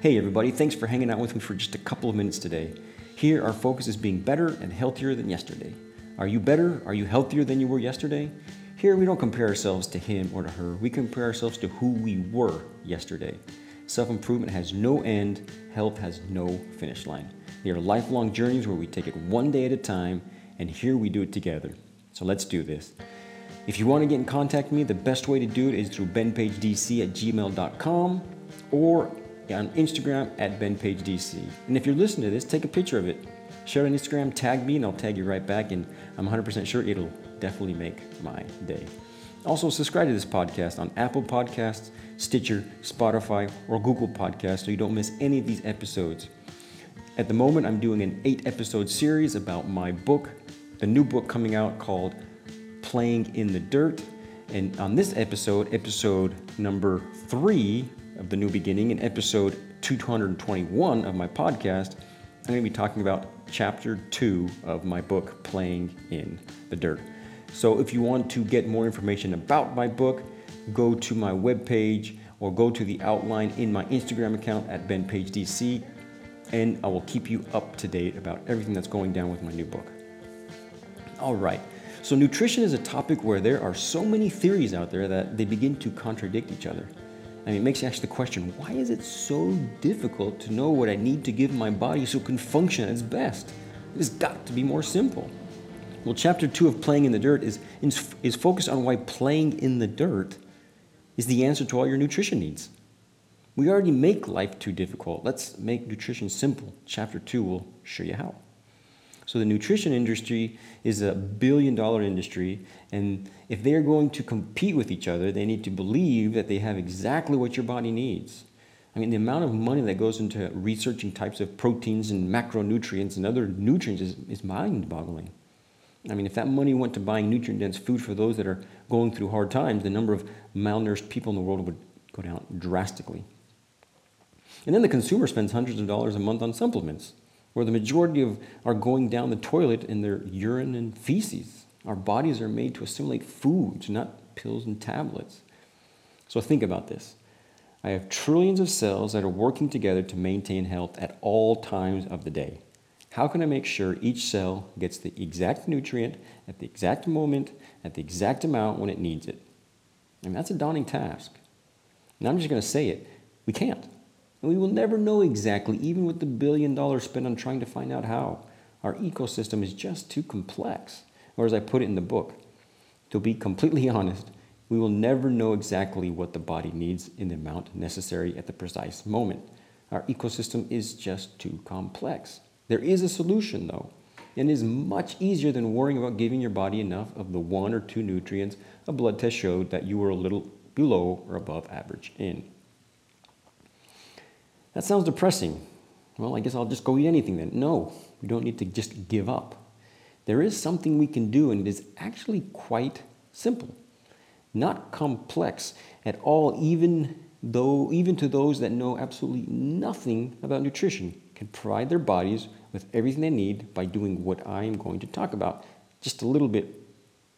Hey, everybody, thanks for hanging out with me for just a couple of minutes today. Here, our focus is being better and healthier than yesterday. Are you better? Are you healthier than you were yesterday? Here, we don't compare ourselves to him or to her, we compare ourselves to who we were yesterday. Self improvement has no end, health has no finish line. They are lifelong journeys where we take it one day at a time, and here we do it together. So let's do this. If you want to get in contact with me, the best way to do it is through benpagedc at gmail.com or on Instagram at benpagedc. And if you're listening to this, take a picture of it. Share it on Instagram, tag me, and I'll tag you right back. And I'm 100% sure it'll definitely make my day. Also, subscribe to this podcast on Apple Podcasts, Stitcher, Spotify, or Google Podcasts so you don't miss any of these episodes. At the moment, I'm doing an eight episode series about my book, a new book coming out called Playing in the Dirt. And on this episode, episode number three of The New Beginning, In episode 221 of my podcast, I'm going to be talking about chapter two of my book, Playing in the Dirt. So if you want to get more information about my book, go to my webpage or go to the outline in my Instagram account at BenPageDC, and I will keep you up to date about everything that's going down with my new book. All right. So, nutrition is a topic where there are so many theories out there that they begin to contradict each other. I mean, it makes you ask the question why is it so difficult to know what I need to give my body so it can function at its best? It has got to be more simple. Well, chapter two of Playing in the Dirt is, is focused on why playing in the dirt is the answer to all your nutrition needs. We already make life too difficult. Let's make nutrition simple. Chapter two will show you how. So, the nutrition industry is a billion dollar industry, and if they're going to compete with each other, they need to believe that they have exactly what your body needs. I mean, the amount of money that goes into researching types of proteins and macronutrients and other nutrients is, is mind boggling. I mean, if that money went to buying nutrient dense food for those that are going through hard times, the number of malnourished people in the world would go down drastically. And then the consumer spends hundreds of dollars a month on supplements where the majority of are going down the toilet in their urine and feces. Our bodies are made to assimilate foods, not pills and tablets. So think about this. I have trillions of cells that are working together to maintain health at all times of the day. How can I make sure each cell gets the exact nutrient at the exact moment, at the exact amount when it needs it? Mean, that's a daunting task. And I'm just going to say it we can't. And we will never know exactly, even with the billion dollars spent on trying to find out how. Our ecosystem is just too complex. Or as I put it in the book, to be completely honest, we will never know exactly what the body needs in the amount necessary at the precise moment. Our ecosystem is just too complex. There is a solution, though, and it is much easier than worrying about giving your body enough of the one or two nutrients a blood test showed that you were a little below or above average in. That sounds depressing. Well, I guess I'll just go eat anything then. No, we don't need to just give up. There is something we can do, and it is actually quite simple. Not complex at all, even though even to those that know absolutely nothing about nutrition can provide their bodies with everything they need by doing what I am going to talk about just a little bit,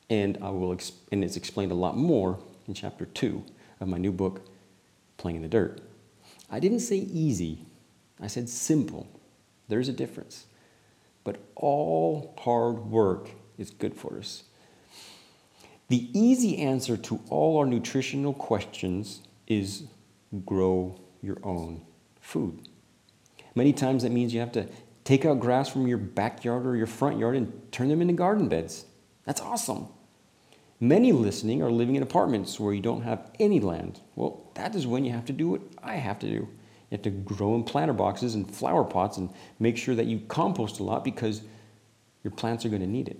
and I will and it's explained a lot more in chapter two of my new book, Playing in the Dirt. I didn't say easy, I said simple. There's a difference. But all hard work is good for us. The easy answer to all our nutritional questions is grow your own food. Many times that means you have to take out grass from your backyard or your front yard and turn them into garden beds. That's awesome. Many listening are living in apartments where you don't have any land. Well, that is when you have to do what I have to do. You have to grow in planter boxes and flower pots and make sure that you compost a lot because your plants are going to need it.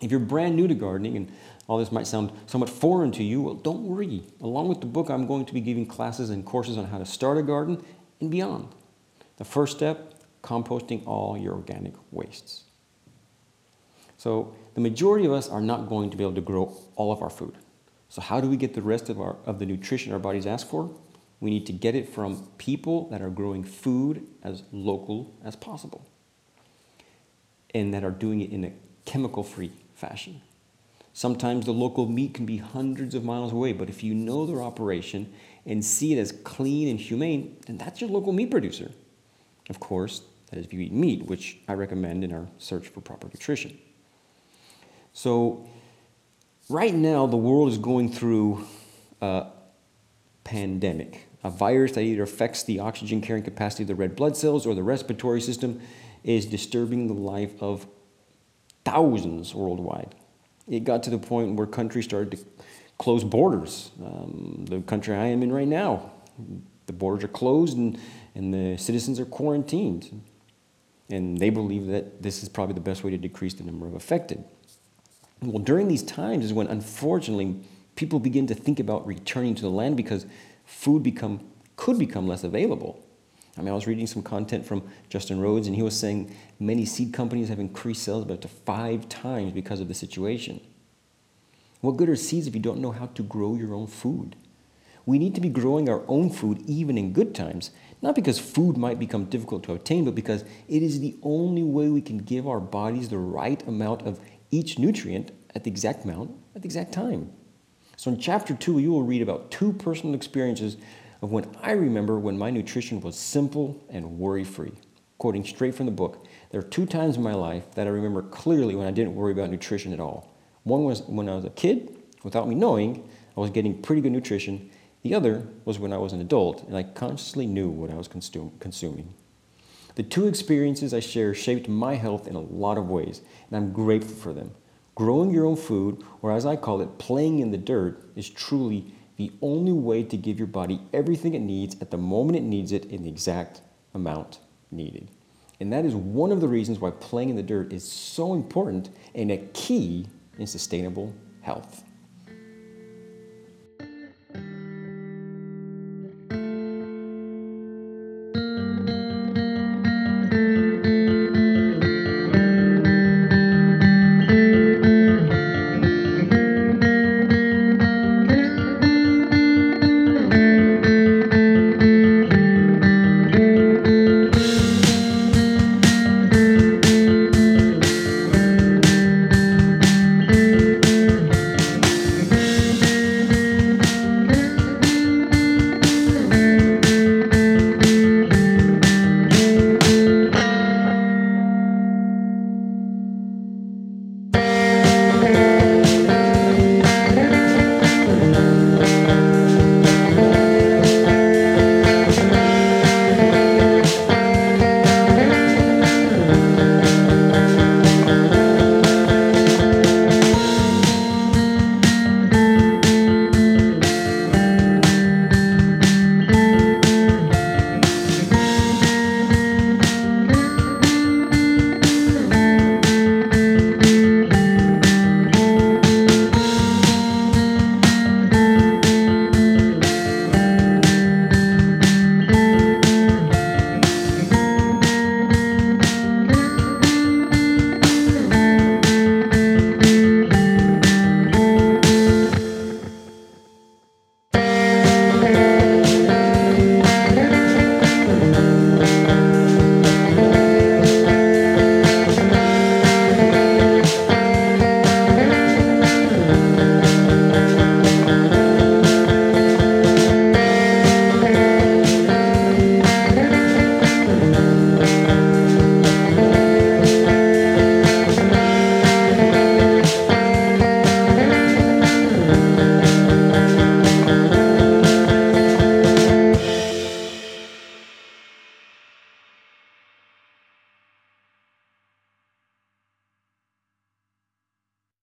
If you're brand new to gardening and all this might sound somewhat foreign to you, well, don't worry. Along with the book, I'm going to be giving classes and courses on how to start a garden and beyond. The first step composting all your organic wastes. So the majority of us are not going to be able to grow all of our food. So how do we get the rest of our of the nutrition our bodies ask for? We need to get it from people that are growing food as local as possible and that are doing it in a chemical-free fashion. Sometimes the local meat can be hundreds of miles away, but if you know their operation and see it as clean and humane, then that's your local meat producer. Of course, that is if you eat meat, which I recommend in our search for proper nutrition. So, right now, the world is going through a pandemic, a virus that either affects the oxygen carrying capacity of the red blood cells or the respiratory system is disturbing the life of thousands worldwide. It got to the point where countries started to close borders. Um, the country I am in right now, the borders are closed and, and the citizens are quarantined. And they believe that this is probably the best way to decrease the number of affected. Well, during these times is when, unfortunately, people begin to think about returning to the land because food become, could become less available. I mean, I was reading some content from Justin Rhodes, and he was saying many seed companies have increased sales about to five times because of the situation. What good are seeds if you don't know how to grow your own food? We need to be growing our own food even in good times, not because food might become difficult to obtain, but because it is the only way we can give our bodies the right amount of each nutrient at the exact amount at the exact time. So in chapter two, you will read about two personal experiences of when I remember when my nutrition was simple and worry free. Quoting straight from the book, there are two times in my life that I remember clearly when I didn't worry about nutrition at all. One was when I was a kid, without me knowing, I was getting pretty good nutrition. The other was when I was an adult and I consciously knew what I was consuming. The two experiences I share shaped my health in a lot of ways, and I'm grateful for them. Growing your own food, or as I call it, playing in the dirt, is truly the only way to give your body everything it needs at the moment it needs it in the exact amount needed. And that is one of the reasons why playing in the dirt is so important and a key in sustainable health.